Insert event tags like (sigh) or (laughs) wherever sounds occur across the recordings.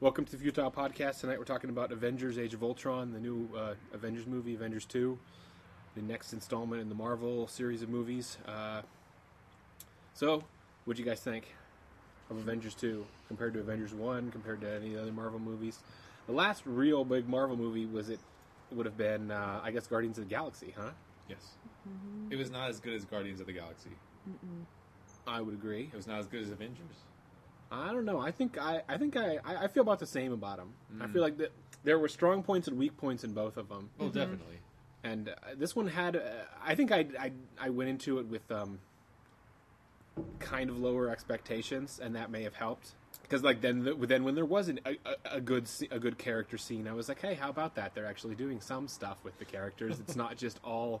Welcome to the Futile Podcast. Tonight we're talking about Avengers: Age of Ultron, the new uh, Avengers movie, Avengers Two, the next installment in the Marvel series of movies. Uh, so, what do you guys think of Avengers Two compared to Avengers One, compared to any other Marvel movies? The last real big Marvel movie was it would have been, uh, I guess, Guardians of the Galaxy, huh? Yes. It was not as good as Guardians of the Galaxy. I would agree. It was not as good as Avengers. I don't know. I think I, I think I, I I feel about the same about them. I feel like that there were strong points and weak points in both of them. Well, definitely. and uh, this one had uh, i think I, I i went into it with um kind of lower expectations and that may have helped because like then the, then when there wasn't a, a, a good a good character scene i was like hey how about that they're actually doing some stuff with the characters it's not just all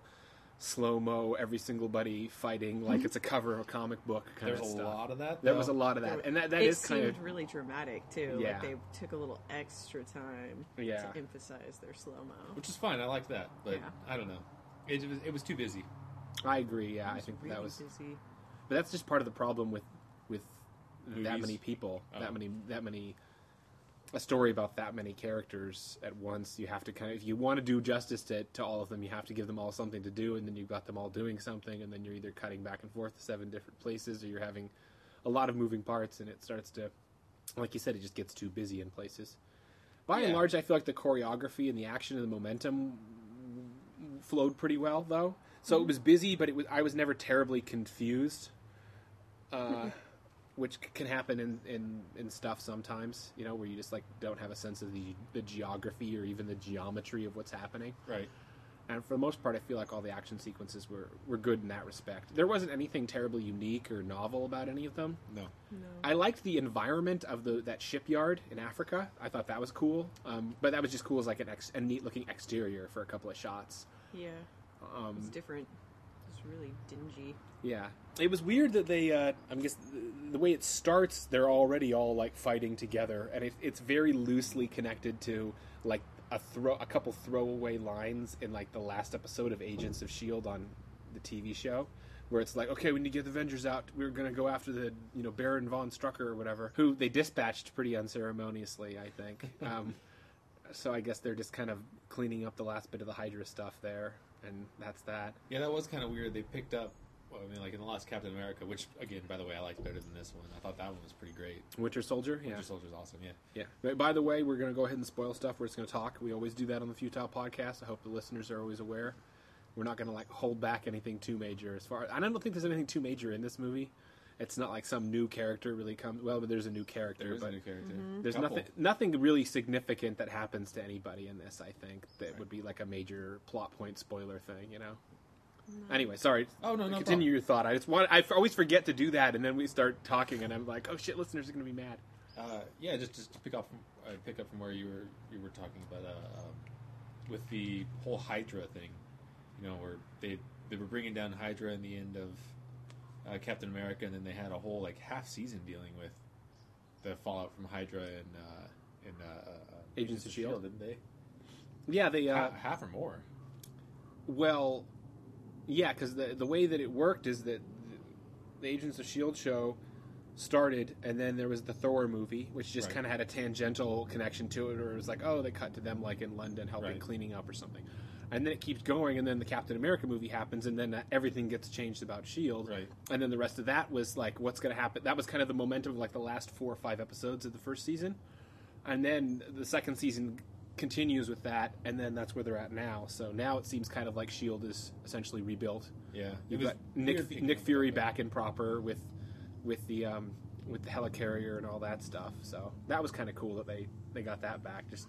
slow mo every single buddy fighting like mm-hmm. it's a cover of a comic book kind There's of a lot of that. there was a lot of that and that, that it is kind of really dramatic too. Yeah. Like they took a little extra time Yeah. to emphasize their slow mo. which is fine. I like that, but Yeah. I don't know. It was it was too busy. i agree yeah i think really that was busy. But that's just part of the problem with with that many people, Oh. that many that many a story about that many characters at once. You have to kind of if you want to do justice to, to all of them, you have to give them all something to do, and then you've got them all doing something, and then you're either cutting back and forth to seven different places, or you're having a lot of moving parts, and it starts to, like you said, it just gets too busy in places. By and large, I feel like the choreography and the action and the momentum flowed pretty well, though. So it was busy, but it was I was never terribly confused uh, (laughs) which can happen in, in, in stuff sometimes, you know, where you just like don't have a sense of the the geography or even the geometry of what's happening. Right. And for the most part, I feel like all the action sequences were, were good in that respect. There wasn't anything terribly unique or novel about any of them. No. No. I liked the environment of the that shipyard in Africa. I thought that was cool, um, but that was just cool as like an ex, a neat looking exterior for a couple of shots. Yeah, Um, it's different. Really dingy. Yeah, it was weird that they. Uh, I guess the, the way it starts, they're already all like fighting together, and it, it's very loosely connected to like a throw, a couple throwaway lines in like the last episode of Agents of Shield on the TV show, where it's like, okay, we need to get the Avengers out. We're gonna go after the you know Baron von Strucker or whatever, who they dispatched pretty unceremoniously, I think. (laughs) Um, so I guess they're just kind of cleaning up the last bit of the Hydra stuff there, and that's that. Yeah, that was kind of weird. They picked up. Well, I mean, like in the last Captain America, which again, by the way, I liked better than this one. I thought that one was pretty great. Winter Soldier, yeah. Winter Soldier's awesome. Yeah. Yeah. But by the way, we're going to go ahead and spoil stuff. We're just going to talk. We always do that on the Futile podcast. I hope the listeners are always aware. We're not going to like hold back anything too major as far. And I don't think there's anything too major in this movie. It's not like some new character really comes. Well, but there's a new character, There is but a new character. there's Couple. nothing nothing really significant that happens to anybody in this. I think that would be like a major plot point spoiler thing. You know. Anyway, sorry. Oh, no, no Continue problem. your thought. I just want. I always forget to do that, and then we start talking, and I'm like, oh shit, listeners are going to be mad. Uh, yeah, just just to pick up from uh, pick up from where you were you were talking about uh, um, with the whole Hydra thing. You know, where they they were bringing down Hydra in the end of uh, Captain America, and then they had a whole like half season dealing with the fallout from Hydra and uh, and uh, uh, Agents of S.H.I.E.L.D., didn't they? Yeah, they. Uh, half, half or more. Well, yeah, because the the way that it worked is that the Agents of Shield show started, and then there was the Thor movie, which just Right. kind of had a tangential connection to it, or it was like, oh, they cut to them like in London helping Right. cleaning up or something, and then it keeps going, and then the Captain America movie happens, and then uh, everything gets changed about Shield, Right. and then the rest of that was like, what's going to happen? That was kind of the momentum of like the last four or five episodes of the first season, and then the second season continues with that, and then that's where they're at now. So now it seems kind of like Shield is essentially rebuilt. Yeah, You've got Nick Nick Fury back in proper with with the um, with the helicarrier and all that stuff. So that was kind of cool that they they got that back just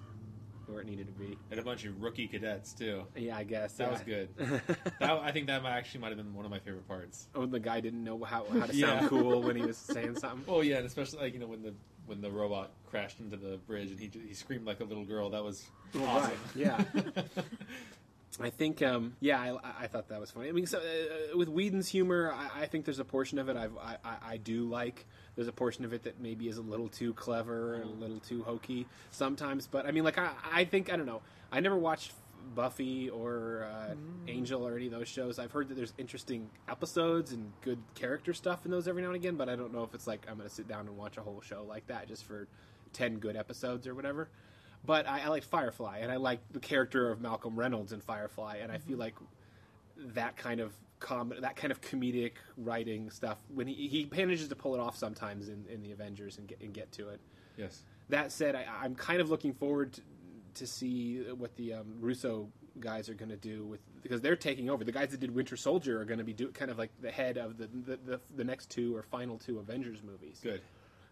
where it needed to be. and a bunch of rookie cadets too. Yeah, I guess That yeah. was good. (laughs) That, I think that actually might have been one of my favorite parts. oh, the guy didn't know how how to Yeah. sound cool when he (laughs) was saying something. Oh yeah, and especially like you know when the when the robot crashed into the bridge and he he screamed like a little girl. That was Well, awesome. right, yeah. (laughs) I think, um, yeah, I, I thought that was funny. I mean, so uh, with Whedon's humor, I, I think there's a portion of it I've, I, I, I do like. There's a portion of it that maybe is a little too clever and a little too hokey sometimes. But I mean, like, I, I think I don't know. I never watched Buffy or uh, Angel or any of those shows. I've heard that there's interesting episodes and good character stuff in those every now and again. But I don't know if it's like I'm going to sit down and watch a whole show like that just for ten good episodes or whatever. But I, I like Firefly, and I like the character of Malcolm Reynolds in Firefly, and I feel like that kind of com- that kind of comedic writing stuff when he, he manages to pull it off sometimes in, in the Avengers and get and get to it. Yes. That said, I, I'm kind of looking forward to, to see what the um, Russo guys are going to do with because they're taking over. The guys that did Winter Soldier are going to be do, kind of like the head of the, the the the next two or final two Avengers movies. Good.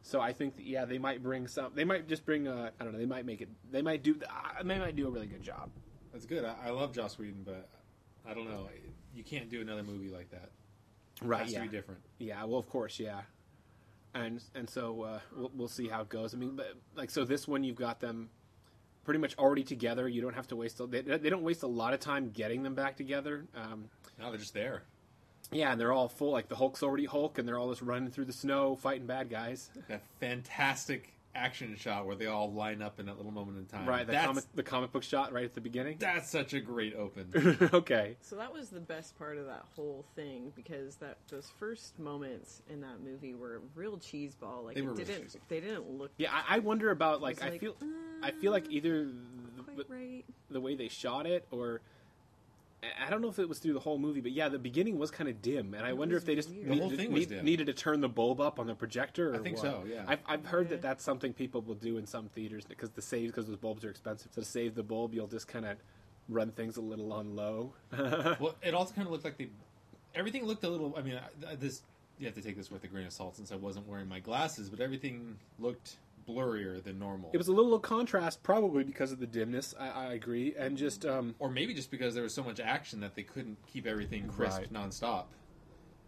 So I think that, yeah, they might bring some. They might just bring. Uh, I don't know. They might make it. They might do. Uh, they might do a really good job. That's good. I, I love Joss Whedon, but I don't know. You can't do another movie like that. It Right. has Yeah. to be different. Yeah. Well, of course. Yeah. And and so uh, we'll we'll see how it goes. I mean, but like so this one you've got them pretty much already together. You don't have to waste. A, they they don't waste a lot of time getting them back together. Um, Now they're just there. yeah, and they're all full. Like the Hulk's already Hulk, and they're all just running through the snow fighting bad guys. That (laughs) fantastic action shot where they all line up in that little moment in time. Right. The that's, comic the comic book shot right at the beginning. that's such a great open. (laughs) okay. So that was the best part of that whole thing because that those first moments in that movie were real cheeseball. Like They it were real didn't cheesy. they didn't look Yeah, I, I wonder about like, I like, feel uh, I feel like either the, right. the way they shot it or I- I don't know if it was through the whole movie, but yeah, the beginning was kind of dim, and I It wonder if they just weird. The whole needed, thing need- needed to turn the bulb up on the projector. Or I think what. so, yeah. I've, I've heard Yeah. that that's something people will do in some theaters because the save because those bulbs are expensive. So to save the bulb, you'll just kind of run things a little on low. (laughs) well, it also kind of looked like they. Everything looked a little. I mean, this you have to take this with a grain of salt since I wasn't wearing my glasses, but everything looked blurrier than normal. it was a little contrast, probably because of the dimness. I, I agree, and just um, or maybe just because there was so much action that they couldn't keep everything crisp Right. nonstop.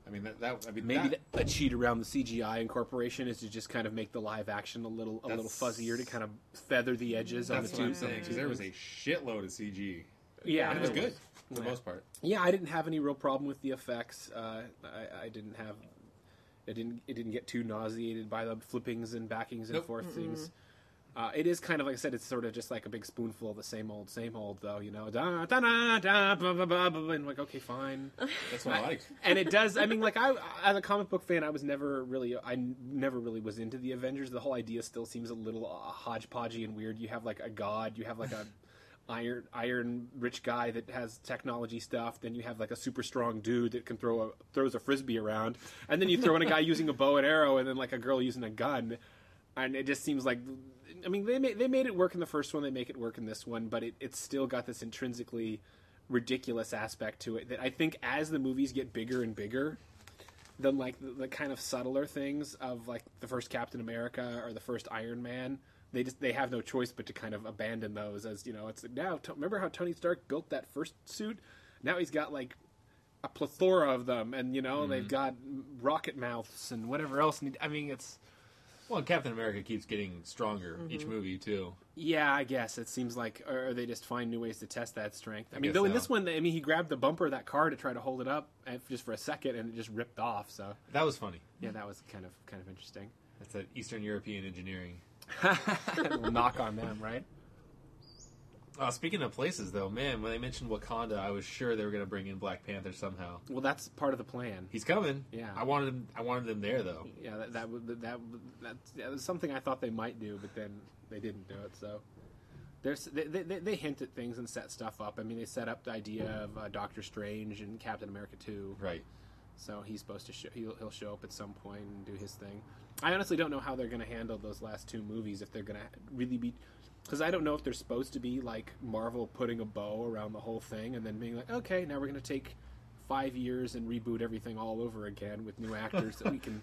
I mean, that, that I mean, maybe that, a cheat around the CGI incorporation is to just kind of make the live action a little a little fuzzier to kind of feather the edges on the that's two. what I'm because there was a shitload of CG. yeah, and it was good for the Yeah. most part. Yeah, I didn't have any real problem with the effects. Uh, I, I didn't have. It didn't. It didn't get too nauseated by the flippings and backings and Nope. forth things. Uh, it is kind of like I said. It's sort of just like a big spoonful of the same old, same old, though. You know, da da da da, blah, blah, blah, blah, and like okay, fine. (laughs) That's what I like. and it does. I mean, like I, as a comic book fan, I was never really, I never really was into the Avengers. The whole idea still seems a little uh, hodgepodgey and weird. You have like a god, you have like a iron, iron rich guy that has technology stuff. Then you have like a super strong dude that can throw a throws a frisbee around, and then you throw in a guy (laughs) using a bow and arrow, and then like a girl using a gun. And it just seems like, I mean, they made, they made it work in the first one. They make it work in this one, but it, it's still got this intrinsically ridiculous aspect to it that I think as the movies get bigger and bigger, than like the, the kind of subtler things of like the first Captain America or the first Iron Man, they just they have no choice but to kind of abandon those as you know it's like, now t- remember how Tony Stark built that first suit? Now he's got like a plethora of them, and you know they've mm-hmm. got rocket mouths and whatever else. Need, I mean, it's Well, Captain America keeps getting stronger mm-hmm. each movie too. Yeah, I guess it seems like, or they just find new ways to test that strength. I, I mean, guess though in this one, I mean, he grabbed the bumper of that car to try to hold it up eh, just for a second, and it just ripped off. So That was funny. yeah, that was kind of kind of interesting. That's that Eastern European engineering. We'll (laughs) knock on them, right? Uh, speaking of places, though, man, when they mentioned Wakanda, I was sure they were going to bring in Black Panther somehow. Well, that's part of the plan. He's coming. Yeah. I wanted him. I wanted him there, though. Yeah, that that would- that that, that was something I thought they might do, but then they didn't do it. So there's they, they, they hint at things and set stuff up. I mean, they set up the idea of uh, Doctor Strange and Captain America two. Right. So he's supposed to show he'll, he'll show up at some point and do his thing. I honestly don't know how they're going to handle those last two movies if they're going to really be because I don't know if they're supposed to be like Marvel putting a bow around the whole thing and then being like, okay, now we're going to take five years and reboot everything all over again with new actors that we can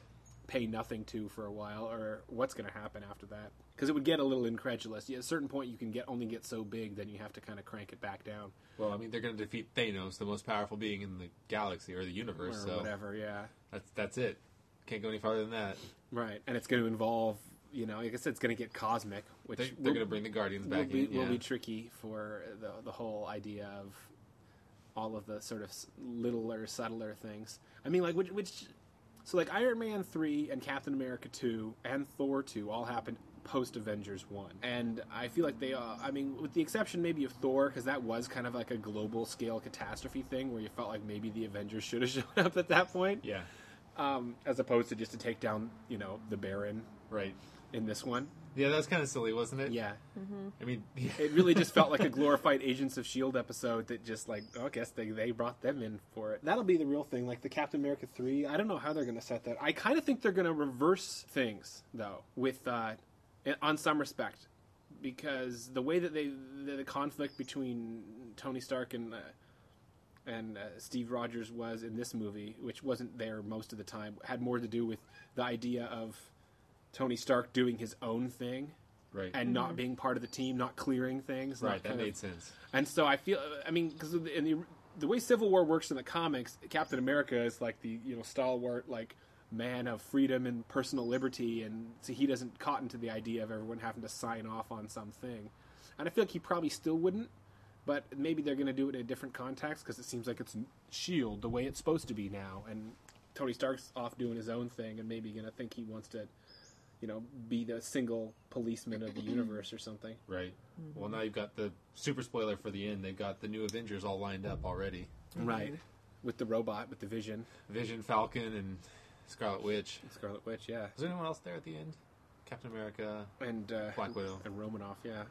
pay nothing to for a while, or what's going to happen after that? Because it would get a little incredulous. Yeah, at a certain point, you can get only get so big, then you have to kind of crank it back down Well, I mean, they're going to defeat Thanos, the most powerful being in the galaxy or the or universe. so whatever. Yeah. that's that's it. Can't go any farther than that. Right, and it's going to involve, you know, like I said, it's going to get cosmic, which They, will- they're going to bring the Guardians will back be, in. will be tricky for the the whole idea of all of the sort of littler, subtler things. I mean, like which, which so like Iron Man three and Captain America two and Thor two all happened post Avengers one, and I feel like they. Uh, I mean, with the exception maybe of Thor, because that was kind of like a global scale catastrophe thing where you felt like maybe the Avengers should have (laughs) shown up at that point, yeah. um, as opposed to just to take down you know the Baron Right. in this one. Yeah, that was kind of silly, wasn't it? Yeah, I mean, (laughs) it really just felt like a glorified Agents of Shield episode that just like oh, I guess they they brought them in for it. That'll be the real thing, like the Captain America three. I don't know how they're going to set that. I kind of think they're going to reverse things though, with uh, on some respect, because the way that they the, the conflict between Tony Stark and uh, and uh, Steve Rogers was in this movie, which wasn't there most of the time, had more to do with the idea of Tony Stark doing his own thing right, and not mm-hmm. being part of the team, not clearing things. right, that kind of- made sense. and so I feel, I mean, because in the the way Civil War works in the comics, Captain America is like the you know stalwart like man of freedom and personal liberty, and so he doesn't cotton to the idea of everyone having to sign off on something. And I feel like he probably still wouldn't, but maybe they're going to do it in a different context because it seems like it's Shield the way it's supposed to be now, and Tony Stark's off doing his own thing, and maybe going to think he wants to. You know, be the single policeman of the (clears throat) universe or something. Right. Well, now you've got the super spoiler for the end. They've got the new Avengers all lined up already. Right. With the robot, with the vision. Vision, Falcon, and Scarlet Witch. Scarlet Witch, yeah. Was there anyone else there at the end? Captain America. And uh, Black Widow. And Romanoff, yeah.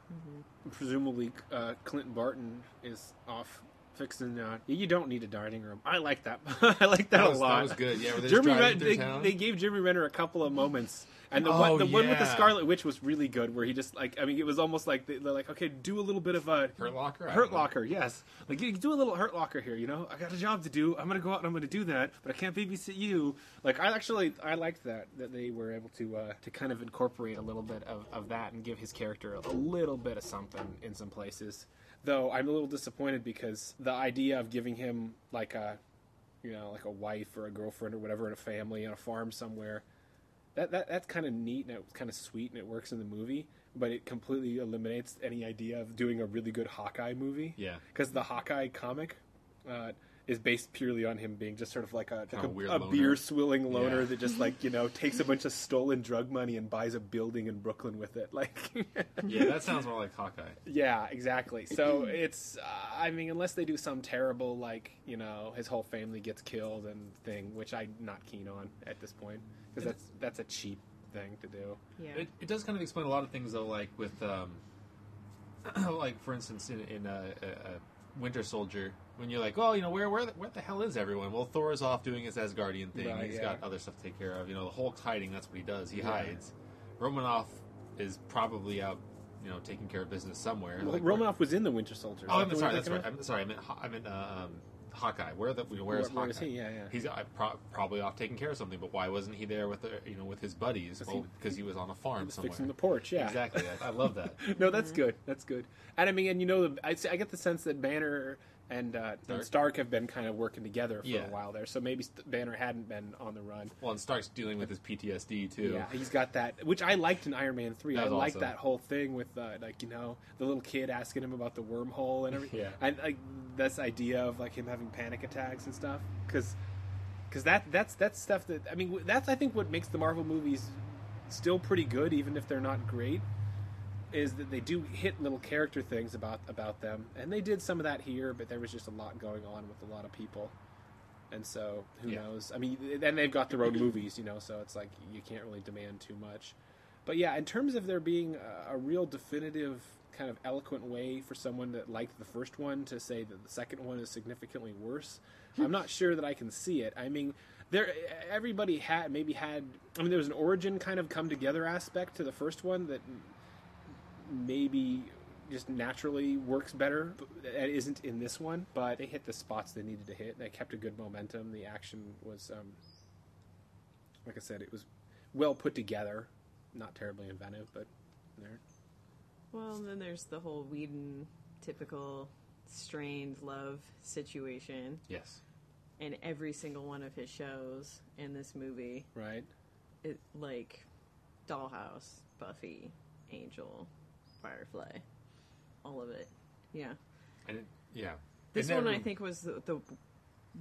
Presumably, uh, Clinton Barton is off fixing. Uh, you don't need a dining room. I like that. (laughs) I like that, That was, a lot. that was good. Yeah, Jeremy Ren- they, they gave Jeremy Renner a couple of moments, and the Oh, one the one with the. Scarlet Witch was really good. Where he just like I mean, it was almost like they, they're like, okay, do a little bit of a Hurt Locker. Hurt don't know. Locker, yes. Like you do a little Hurt Locker here, you know. I got a job to do. I'm gonna go out and I'm gonna do that, but I can't babysit you. Like I actually I liked that that they were able to uh, to kind of incorporate a little bit of, of that and give his character a little bit of something in some places. Though I'm a little disappointed because the idea of giving him like a you know like a wife or a girlfriend or whatever and a family on a farm somewhere that, that that's kind of neat and it's kind of sweet and it works in the movie, but it completely eliminates any idea of doing a really good Hawkeye movie. Yeah. because the Hawkeye comic uh, is based purely on him being just sort of like a, like Kinda a, a beer swilling loner Yeah. that just like you know (laughs) takes a bunch of stolen drug money and buys a building in Brooklyn with it. Like, (laughs) Yeah, that sounds more like Hawkeye. yeah, exactly. So it's, uh, I mean, unless they do some terrible, like, you know, his whole family gets killed and thing, which I'm not keen on at this point, because that's that's a cheap thing to do. Yeah. It, it does kind of explain a lot of things, though, like with, um, (clears throat) like for instance, in, in uh, uh, uh, Winter Soldier, when you're like, oh, you know, where where the, where the hell is everyone? Well, Thor is off doing his Asgardian thing. Right, He's yeah. got other stuff to take care of. You know, the Hulk's hiding. That's what he does. He Yeah. hides. Romanoff is probably out, you know, taking care of business somewhere. Well, Like, Romanoff was in the Winter Soldier. Oh, I'm sorry. That's right. I'm sorry. I meant I meant uh, um, Hawkeye. Where the you know, where is Where- where Hawkeye? is he? Yeah, yeah. He's uh, pro- probably off taking care of something. But why wasn't he there with the, you know with his buddies? Because Well, he- he was on a farm? Was somewhere. fixing the porch, yeah. Exactly. I, I love that. (laughs) no, that's good. That's good. And I mean, and you know, the- I, I get the sense that Banner and, uh, Stark. and Stark have been kind of working together for Yeah. a while there. So maybe St- Banner hadn't been on the run. Well, and Stark's dealing with his PTSD too. Yeah, he's got that, which I liked in Iron Man three. That I was liked awesome. that whole thing with uh, like you know the little kid asking him about the wormhole and everything. (laughs) Yeah. and like this idea of like him having panic attacks and stuff because because that that's that's stuff that I mean that's I think what makes the Marvel movies still pretty good even if they're not great is that they do hit little character things about about them. And they did some of that here but there was just a lot going on with a lot of people. And so who Yeah. knows? I mean then they've got their own movies you know so it's like you can't really demand too much. But yeah in terms of there being a, a real definitive kind of eloquent way for someone that liked the first one to say that the second one is significantly worse hmm. i'm not sure that i can see it. I mean there everybody had maybe had i mean there was an origin kind of come together aspect to the first one that maybe just naturally works better. That isn't in this one, but they hit the spots they needed to hit. They kept a good momentum. The action was, um, like I said, it was well put together. Not terribly inventive, but there. Well, and then there's the whole Whedon typical strained love situation Yes. in every single one of his shows in this movie. Right. It like Dollhouse, Buffy, Angel, Firefly, all of it. Yeah. And it, yeah. This one I think was the, the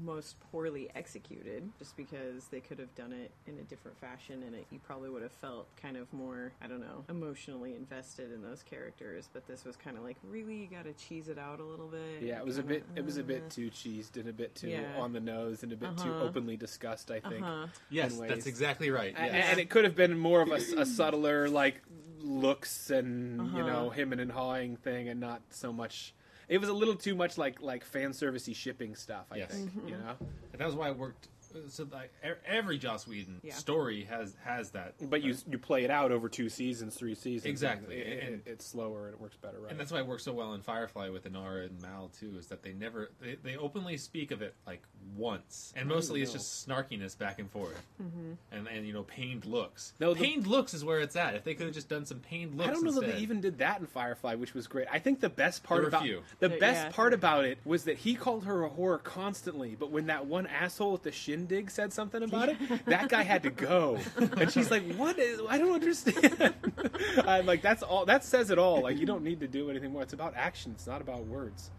most poorly executed, just because they could have done it in a different fashion, and it, you probably would have felt kind of more, I don't know, emotionally invested in those characters. But this was kind of like, really, you got to cheese it out a little bit. Yeah, it was a Kinda, bit. It was a uh, bit too cheesed and a bit too Yeah. on the nose and a bit too Uh-huh. openly discussed. I think. Uh-huh. Yes, in that's exactly right. A- Yes. And it could have been more of a, a subtler, like looks and you Uh-huh. know him and and hawing thing, and not so much. It was a little too much like like fan servicey shipping stuff. I Yes. think Mm-hmm. you know. And that was why it worked. So like e- every Joss Whedon Yeah. story has has that, But you you play it out over two seasons, three seasons. Exactly. and it- And- it's slower and it works better, right? and that's why it works so well in Firefly with Inara and Mal too. Is that they never they, they openly speak of it like once, and mostly it's just snarkiness back and forth, mm-hmm. and and you know pained looks. No, the- pained looks is where it's at. If they could have just done some pained looks, I don't know that they even did that in Firefly, which was great. I think the best part about few. the There- best yeah. part about it was that he called her a whore constantly, but when that one asshole at the shindig said something (laughs) about it, that guy had to go, and she's like, "What? Is, I don't understand." (laughs) I'm like, "That's all. That says it all. Like, you don't need to do anything more. It's about action. It's not about words."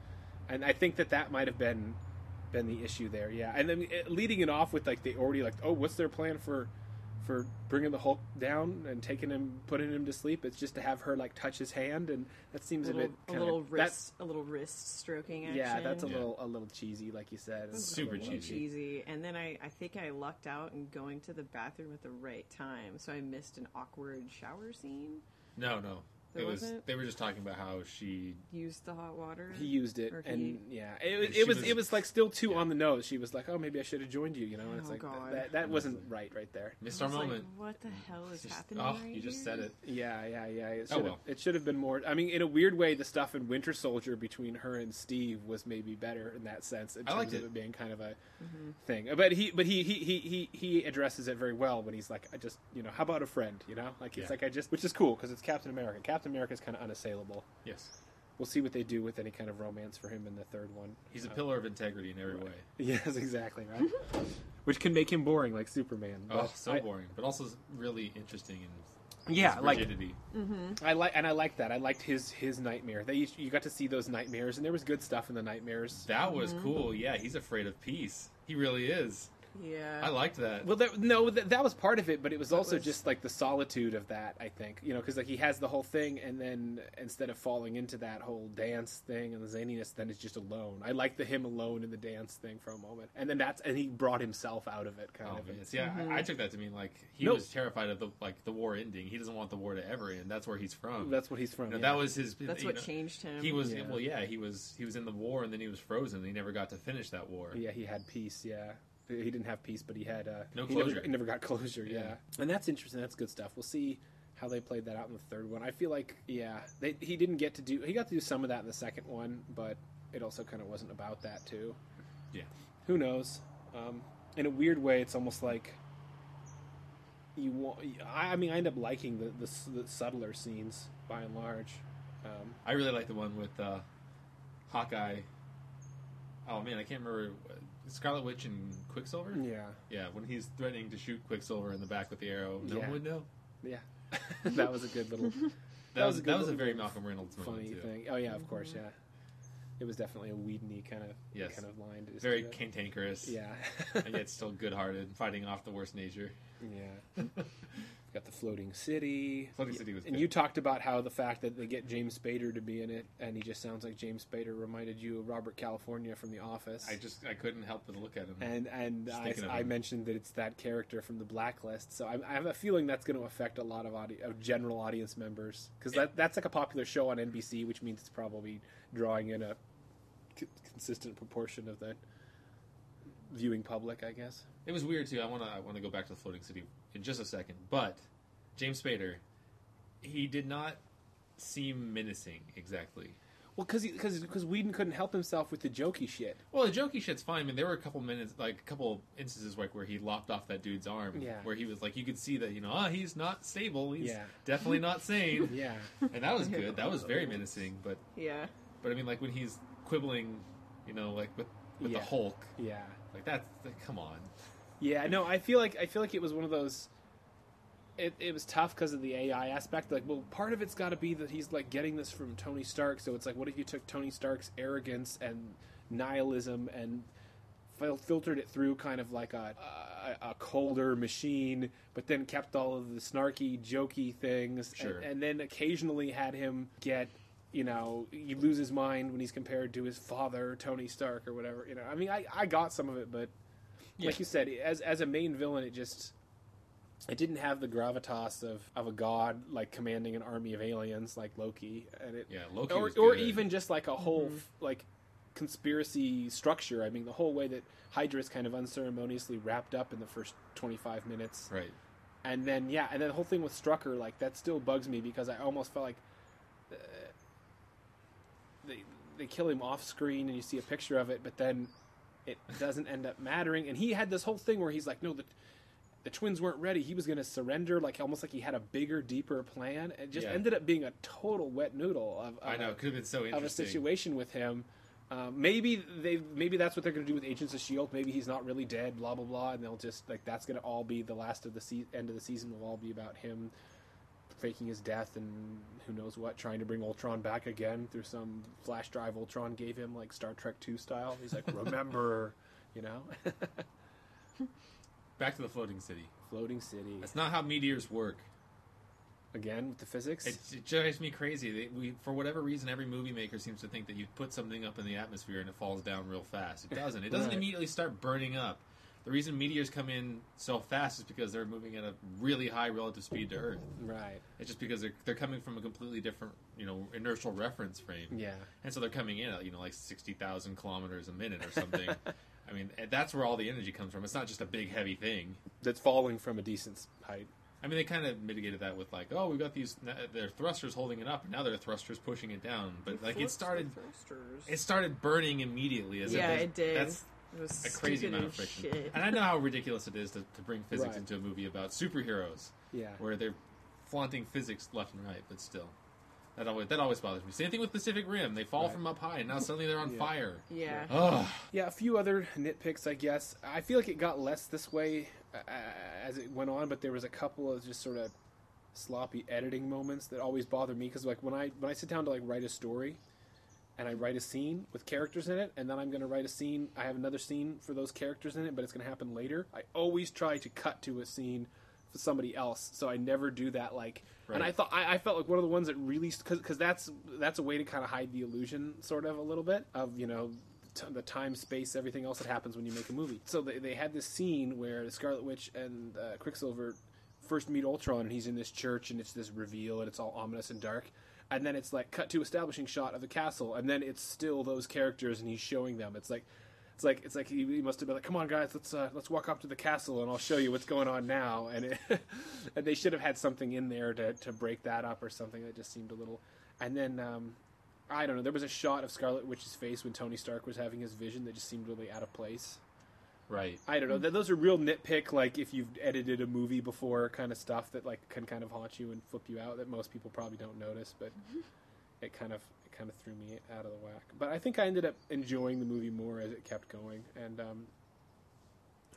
And I think that that might have been been the issue there. Yeah, and then uh, leading it off with like they already like, "Oh, what's their plan for?" For bringing the Hulk down and taking him, putting him to sleep. It's just to have her like touch his hand, and that seems a a, little, bit a kinda, little wrist, a little wrist stroking action. yeah, that's a Yeah. little a little cheesy, like you said. It's Super cheesy. cheesy. And then I, I think I lucked out in going to the bathroom at the right time, so I missed an awkward shower scene. No, no. There it was. wasn't? They were just talking about how she. Used the hot water. He used it, Or and he- yeah, it, was And it was was- it was like still too Yeah. on the nose. She was like, "Oh, maybe I should have joined you," you know. And it's Oh, like God. that that wasn't right, right there. Missed our was like, moment. what the hell is Just- happening? oh, right you just here? said it. Yeah, yeah, yeah. It Oh, should well. it should have been more. I mean, in a weird way, the stuff in Winter Soldier between her and Steve was maybe better in that sense. In I terms liked of it. it being kind of a Mm-hmm. thing. But he, but he, he, he, he, he addresses it very well when he's like, I just, you know, how about a friend? You know, like it's Yeah. like I just, which is cool because it's Captain America. Captain America is kind of unassailable. Yes, We'll see what they do with any kind of romance for him in the third one. he's a pillar of integrity in every way. (laughs) Yes, exactly right. (laughs) which can make him boring, like Superman. Oh, so I- boring, but also really interesting and Yeah, his like rigidity. Mm-hmm. I like, and I like that. I liked his his nightmare. They each- you got to see those nightmares, and there was good stuff in the nightmares. That was mm-hmm. cool. Yeah, he's afraid of peace. He really is. Yeah. I liked that. Well, that, no, that, that was part of it, but it was That also was- just like the solitude of that. I think you know because like he has the whole thing, and then instead of falling into that whole dance thing and the zaniness, then it's just alone. I like the him alone in the dance thing for a moment, and then that's and he brought himself out of it, kind Oh, of. yes. Yeah, I, mm-hmm. I took that to mean like he Nope. was terrified of the like the war ending. He doesn't want the war to ever end. That's where he's from. That's what he's from. You know, yeah. That was his. That's what know, changed him. He was Yeah. well, yeah. He was he was in the war and then he was frozen. and He never got to finish that war. Yeah, he had peace. Yeah, he didn't have peace, but he had uh, No he never- closure. he never got (laughs) closure. Yeah. Yeah. and that's interesting. That's good stuff. We'll see how they played that out in the third one. I feel like yeah, they, he didn't get to do. He got to do some of that in the second one, but it also kind of wasn't about that too. Yeah. Who knows? Um, in a weird way, it's almost like you want. I, I mean, I end up liking the, the the subtler scenes by and large. Um, I really like the one with uh, Hawkeye. Oh man, I can't remember Scarlet Witch and Quicksilver. yeah, Yeah, when he's threatening to shoot Quicksilver in the back with the arrow, no Yeah. one would know. yeah. (laughs) that was a good little. That, was, was a that was a very Malcolm Reynolds funny thing. Oh yeah, of course, yeah. It was definitely a Whedon-y kind of Yes. kind of line. Very cantankerous. Yeah. and yet still good-hearted, fighting off the worst nature. yeah. (laughs) Got the floating city. Floating City was And good. you talked about how the fact that they get James Spader to be in it, and he just sounds like James Spader reminded you of Robert California from The Office. I just I couldn't help but look at him. and and I, I mentioned that it's that character from the Blacklist, so I, I have a feeling that's going to affect a lot of audi- of general audience members because that that's like a popular show on NBC, which means it's probably drawing in a c- consistent proportion of the viewing public, I guess. It was weird too. I want to I want to go back to the floating city in just a second, but James Spader, he did not seem menacing exactly. Well, because because because Whedon couldn't help himself with the jokey shit. Well, the jokey shit's fine. I mean, there were a couple minutes, like a couple instances, like where he lopped off that dude's arm. Yeah. Where he was like, you could see that, you know, ah, he's not stable. He's Yeah. definitely not sane. (laughs) Yeah, And that was (laughs) good. That was very menacing. But yeah. but I mean, like when he's quibbling, you know, like with with Yeah. the Hulk, yeah. like that's like, come on. Yeah, no, I feel like I feel like it was one of those. It, it was tough because of the AI aspect. Like, well, part of it's got to be that he's like getting this from Tony Stark. So it's like, what if you took Tony Stark's arrogance and nihilism and filtered it through kind of like a, a a colder machine, but then kept all of the snarky, jokey things, Sure. and, and then occasionally had him get. You know, you lose his mind when he's compared to his father, Tony Stark, or whatever. You know, I mean, I, I got some of it, but Yeah. like you said, as as a main villain, it just it didn't have the gravitas of, of a god like commanding an army of aliens like Loki, and it Yeah, Loki or, or even just like a whole f- like conspiracy structure. I mean, the whole way that Hydra is kind of unceremoniously wrapped up in the first twenty five minutes, right. and then yeah, and then the whole thing with Strucker like that still bugs me because I almost felt like uh, they they kill him off screen and you see a picture of it, but then it doesn't end up mattering. And he had this whole thing where he's like, no, the the twins weren't ready. He was going to surrender, like almost like he had a bigger, deeper plan. It just Yeah. ended up being a total wet noodle of, of I know could have been so interesting. of a situation with him. Um, maybe they maybe that's what they're going to do with Agents of Shield. Maybe he's not really dead. Blah blah blah, and they'll just like that's going to all be the last of the se- end of the season. Will all be about him faking his death and who knows what, trying to bring Ultron back again through some flash drive Ultron gave him, like Star Trek Two style. He's like, (laughs) remember, you know, (laughs) Back to the floating city. floating city That's not how meteors work. again with the physics. It, it drives me crazy. They, we, for whatever reason, every movie maker seems to think that you put something up in the atmosphere and it falls down real fast. It (laughs) doesn't. It doesn't Right. immediately start burning up. The reason meteors come in so fast is because they're moving at a really high relative speed to Earth. right. It's just because they're, they're coming from a completely different, you know, inertial reference frame. Yeah. And so they're coming in at, you know, like 60,000 kilometers a minute or something. (laughs) I mean, that's where all the energy comes from. It's not just a big, heavy thing. That's falling from a decent height. I mean, they kind of mitigated that with like, oh, we've got these their thrusters holding it up, and now their thrusters pushing it down. But like, it started it started burning immediately. As if yeah, there's- it did. That's it was a crazy amount of as friction. Shit. And I know how ridiculous it is to, to bring physics Right. into a movie about superheroes, Yeah. where they're flaunting physics left and right. But still, that always that always bothers me. Same thing with Pacific Rim. They fall Right. from up high, and now suddenly they're on Yeah. fire. yeah. Ugh. Yeah, a few other nitpicks, I guess. I feel like it got less this way uh, as it went on, but there was a couple of just sort of sloppy editing moments that always bother me because, like, when I when I sit down to like write a story, and I write a scene with characters in it, and then I'm going to write a scene. I have another scene for those characters in it, but it's going to happen later. I always try to cut to a scene for somebody else, so I never do that. Like, and I thought I, I felt like one of the ones that really because that's that's a way to kind of hide the illusion, sort of a little bit of you know the time, space, everything else that happens when you make a movie. So they, they had this scene where the Scarlet Witch and uh, Quicksilver first meet Ultron, and he's in this church, and it's this reveal, and it's all ominous and dark. And then it's like cut to establishing shot of the castle, and then it's still those characters, and he's showing them. It's like. It's like it's like he, he must have been like, "Come on, guys, let's uh, let's walk up to the castle, and I'll show you what's going on now." And it, (laughs) and they should have had something in there to, to break that up or something that just seemed a little. And then um, I don't know. There was a shot of Scarlet Witch's face when Tony Stark was having his vision that just seemed really out of place. Right. I don't know. Those are real nitpick, like if you've edited a movie before, kind of stuff that like can kind of haunt you and flip you out that most people probably don't notice. But (laughs) it kind of it kind of threw me out of the whack. But I think I ended up enjoying the movie more as it kept going, and um,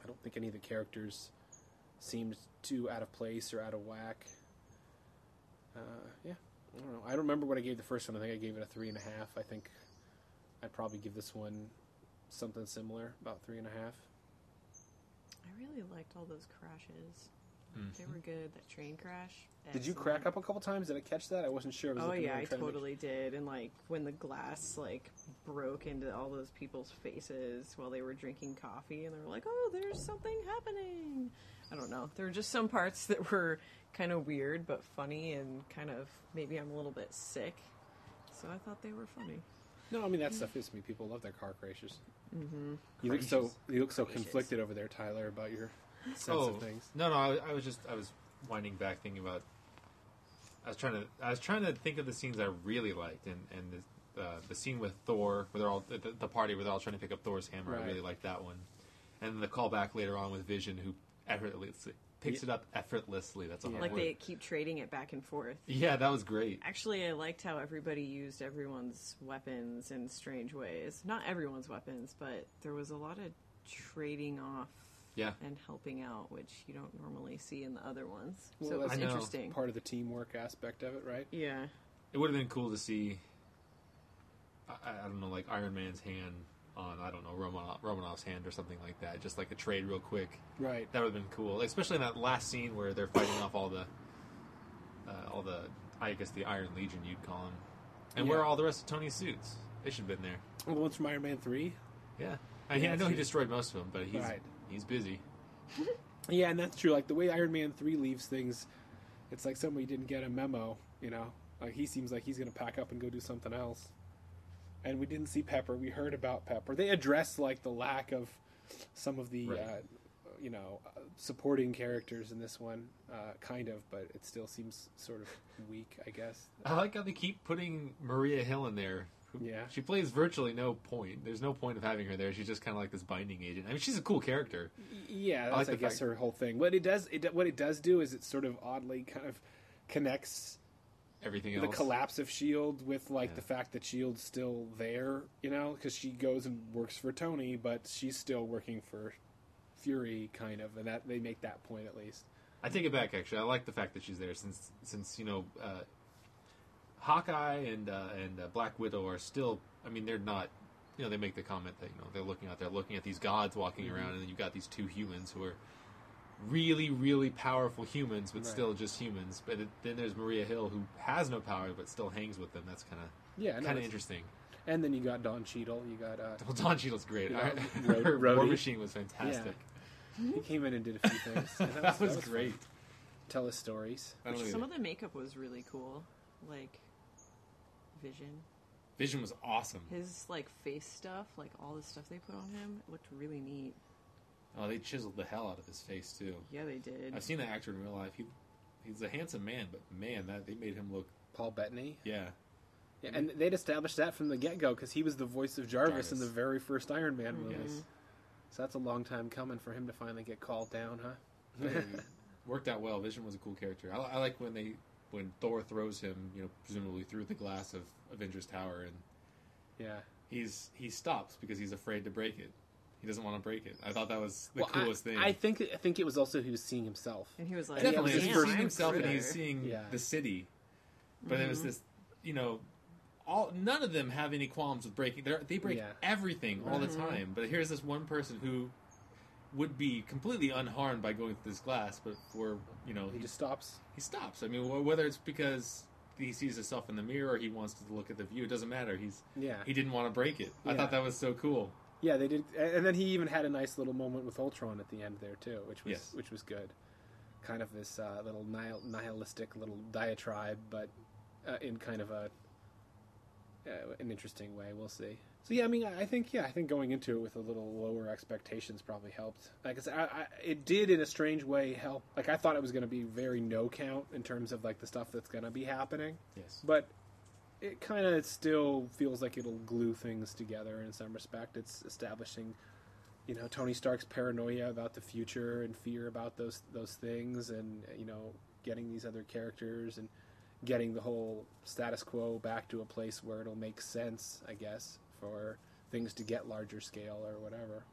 I don't think any of the characters seemed too out of place or out of whack. Uh, yeah, I don't know. I don't remember what I gave the first one. I think I gave it a three and a half. I think I'd probably give this one something similar, about three and a half. I really liked all those crashes. Mhm. They were good. That train crash. Did you crack up a couple times? Did I catch that? I wasn't sure. Was Oh yeah, I trying to totally did. And like when the glass like broke into all those people's faces while they were drinking coffee, and they were like, "Oh, there's something happening." I don't know. There were just some parts that were kind of weird but funny, and kind of maybe I'm a little bit sick, so I thought they were funny. No, I mean that stuff is me. People love their car crashes. Mm-hmm. You look so you look so Crashes. conflicted over there, Tyler, about your sense oh of things. no, no. I, I was just I was winding back thinking about. I was trying to I was trying to think of the scenes I really liked, and and the, uh, the scene with Thor where they're all the, the party where they're all trying to pick up Thor's hammer. Right. I really liked that one, and the callback later on with Vision who effortlessly picks it up effortlessly. That's a Yeah. hard Like word. they keep trading it back and forth. Yeah, that was great. Actually, I liked how everybody used everyone's weapons in strange ways. Not everyone's weapons, but there was a lot of trading off Yeah. and helping out, which you don't normally see in the other ones. Well, so it was that's I know. interesting. Part of the teamwork aspect of it, right? Yeah. It would have been cool to see. I, I don't know, like Iron Man's hand on I don't know Romanoff, Romanoff's hand or something like that. Just like a trade real quick. Right. That would have been cool, especially in that last scene where they're fighting off all the, uh, all the I guess the Iron Legion you'd call them, and where are all the rest of Tony's suits? They should have been there. Well, it's from Iron Man three. Yeah, I, Yeah, I know he destroyed most of them, but he's Right. he's busy. (laughs) Yeah, and that's true. Like the way Iron Man three leaves things, it's like somebody didn't get a memo. You know, like he seems like he's going to pack up and go do something else. And we didn't see Pepper. We heard about Pepper. They addressed like the lack of some of the, Right. uh, you know, supporting characters in this one, uh, kind of, but it still seems sort of weak. I guess. I like how they keep putting Maria Hill in there. Yeah. She plays virtually no point. There's no point of having her there. She's just kind of like this binding agent. I mean, she's a cool character. Yeah, that's like I, guess fact- her whole thing. What it does, it what it does do is it sort of oddly kind of connects Everything the collapse of Shield with like Yeah. the fact that Shield's still there, you know, because she goes and works for Tony, but she's still working for Fury, kind of, and that they make that point at least. I take it back. Actually, I like the fact that she's there since since you know uh, Hawkeye and uh, and uh, Black Widow are still. I mean, they're not. You know, they make the comment that you know they're looking out there, looking at these gods walking Mm-hmm. around, and then you've got these two humans who are really, really powerful humans, but Right. still just humans. But it, then there's Maria Hill who has no power but still hangs with them. That's kind of Yeah, kind of it's- interesting. And then you got Don Cheadle. You got uh, Well, Don Cheadle's great. Yeah, (laughs) I- Ro- her War Machine was fantastic. he came in and did a few things. (laughs) And That, was, fun. great. Tell his stories. I Some of the makeup was really cool, like Vision. Vision was awesome. His like face stuff, like all the stuff they put on him, looked really neat. Oh, they chiseled the hell out of his face too. Yeah, they did. I've seen that actor in real life. He he's a handsome man, but man, that they made him look Paul Bettany. yeah. Yeah, and they'd established that from the get go because he was the voice of Jarvis, in the very first Iron Man mm-hmm. movies. Yes. So that's a long time coming for him to finally get called down, huh? It (laughs) worked out well. Vision was a cool character. I, I like when they when Thor throws him, you know, presumably through the glass of Avengers Tower, and yeah. he's he stops because he's afraid to break it. He doesn't want to break it. I thought that was the Well, I- coolest thing. I think I think it was also he was seeing himself. and he was like, Definitely, Yeah, it was seeing first- himself and critter. he's seeing Yeah. the city. But it was this, you know, all none of them have any qualms with breaking. They're, they break Yeah. everything all the Mhm. time. But here's this one person who would be completely unharmed by going through this glass, but for you know, He he just stops. he stops. I mean, wh- whether it's because he sees himself in the mirror or he wants to look at the view, it doesn't matter. He's Yeah, he didn't want to break it. I thought that was so cool. Yeah. They did, and then he even had a nice little moment with Ultron at the end there too, which was Yes. which was good. Kind of this uh, little nihil- nihilistic little diatribe, but uh, in kind of a uh, an interesting way. We'll see. So yeah, I mean, I think yeah, I think going into it with a little lower expectations probably helped. Like I, said, I, I, it did in a strange way help. Like I thought it was going to be very no count in terms of like the stuff that's going to be happening, Yes. but it kind of still feels like it'll glue things together in some respect. It's establishing, you know, Tony Stark's paranoia about the future and fear about those those things, and you know, getting these other characters and getting the whole status quo back to a place where it'll make sense, I guess, for things to get larger scale or whatever.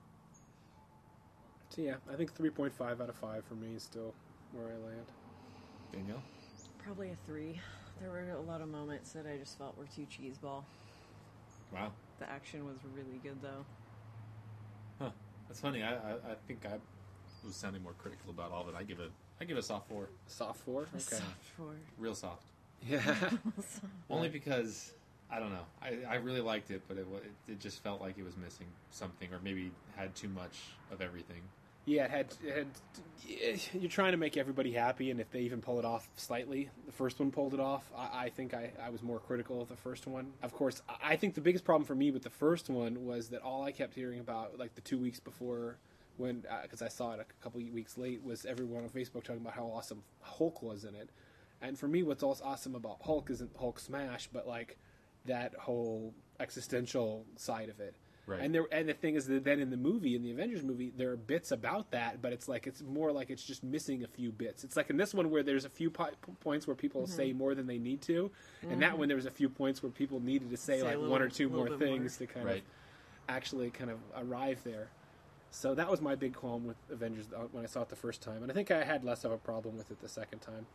So yeah, I think three point five out of five for me is still where I land. Danielle. Probably a three. There were a lot of moments that I just felt were too cheeseball. Wow. The action was really good though. Huh. That's funny. I, I, I think I was sounding more critical about all of it. I give it I give it a soft four. Soft four, A okay, soft four. Real soft. yeah. (laughs) (laughs) Only because I don't know. I, I really liked it, but it, it it just felt like it was missing something, or maybe had too much of everything. Yeah, it had, it had. Eh, you're trying to make everybody happy, and if they even pull it off slightly, the first one pulled it off. I, I think I, I was more critical of the first one. Of course, I- think the biggest problem for me with the first one was that all I kept hearing about, like the two weeks before, when uh, because I saw it a couple weeks late, was everyone on Facebook talking about how awesome Hulk was in it. And for me, what's also awesome about Hulk isn't Hulk smash, but like that whole existential side of it. Right. And there, and the thing is that then in the movie, in the Avengers movie, there are bits about that, but it's like it's more like it's just missing a few bits. It's like in this one where there's a few po- points where people say more than they need to, and that one there was a few points where people needed to say, Say like little- one or two more bit more. things to kind Right. of actually kind of arrive there. So that was my big qualm with Avengers uh, when I saw it the first time, and I think I had less of a problem with it the second time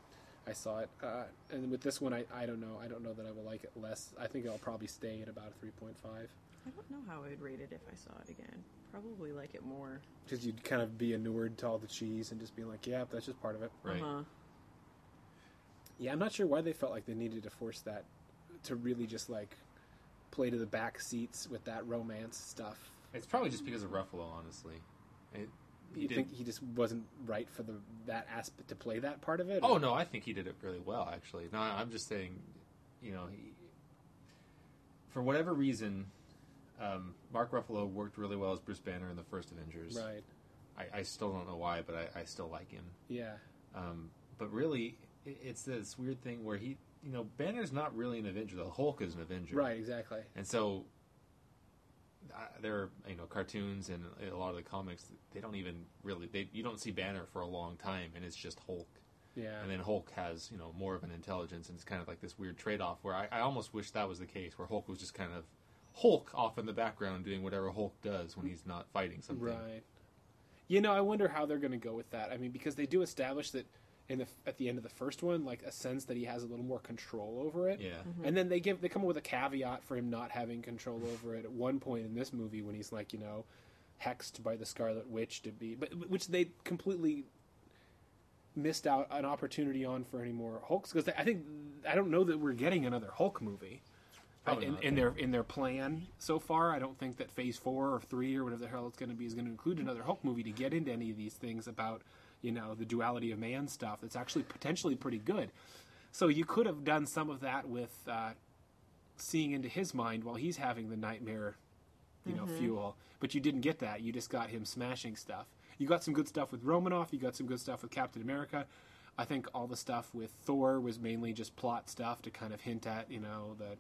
I saw it. Uh, and with this one, I, I don't know. I don't know that I will like it less. I think I'll probably stay at about a three point five. I don't know how I'd rate it if I saw it again. Probably like it more. because you'd kind of be inured to all the cheese and just be like, yeah, that's just part of it. Right. Uh-huh. Yeah, I'm not sure why they felt like they needed to force that to really just like play to the back seats with that romance stuff. It's probably just because of Ruffalo, honestly. It, you did- think he just wasn't right for the that aspect to play that part of it? Oh or- no, I think he did it really well. Actually, no, I'm just saying, you know, he, for whatever reason, um, Mark Ruffalo worked really well as Bruce Banner in the first Avengers. right? I, I still don't know why, but I, I still like him. Yeah, Um, but really, it, it's this weird thing where he, you know, Banner's not really an Avenger. The Hulk is an Avenger, right, exactly. And so, uh, there are you know cartoons and a lot of the comics. They don't even really they you don't see Banner for a long time, and it's just Hulk. Yeah, And then Hulk has, you know, more of an intelligence, and it's kind of like this weird trade-off where I, I almost wish that was the case, where Hulk was just kind of Hulk off in the background doing whatever Hulk does when he's not fighting something. right. You know, I wonder how they're going to go with that. I mean, because they do establish that in the at the end of the first one, like a sense that he has a little more control over it. Yeah. Mm-hmm. And then they give they come up with a caveat for him not having control over it at one point in this movie when he's like, you know, hexed by the Scarlet Witch to be, but which they completely missed out an opportunity on for any more Hulks because I think I don't know that we're getting another Hulk movie. Probably in, in their in their plan so far, I don't think that Phase Four or Three or whatever the hell it's going to be is going to include another Hulk movie to get into any of these things about you know the duality of man stuff. That's actually potentially pretty good. So you could have done some of that with uh, seeing into his mind while he's having the nightmare, you know, fuel. But you didn't get that. You just got him smashing stuff. You got some good stuff with Romanoff. You got some good stuff with Captain America. I think all the stuff with Thor was mainly just plot stuff to kind of hint at, you know, the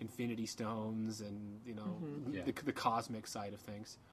Infinity Stones and you know mm-hmm. Yeah. the, the cosmic side of things.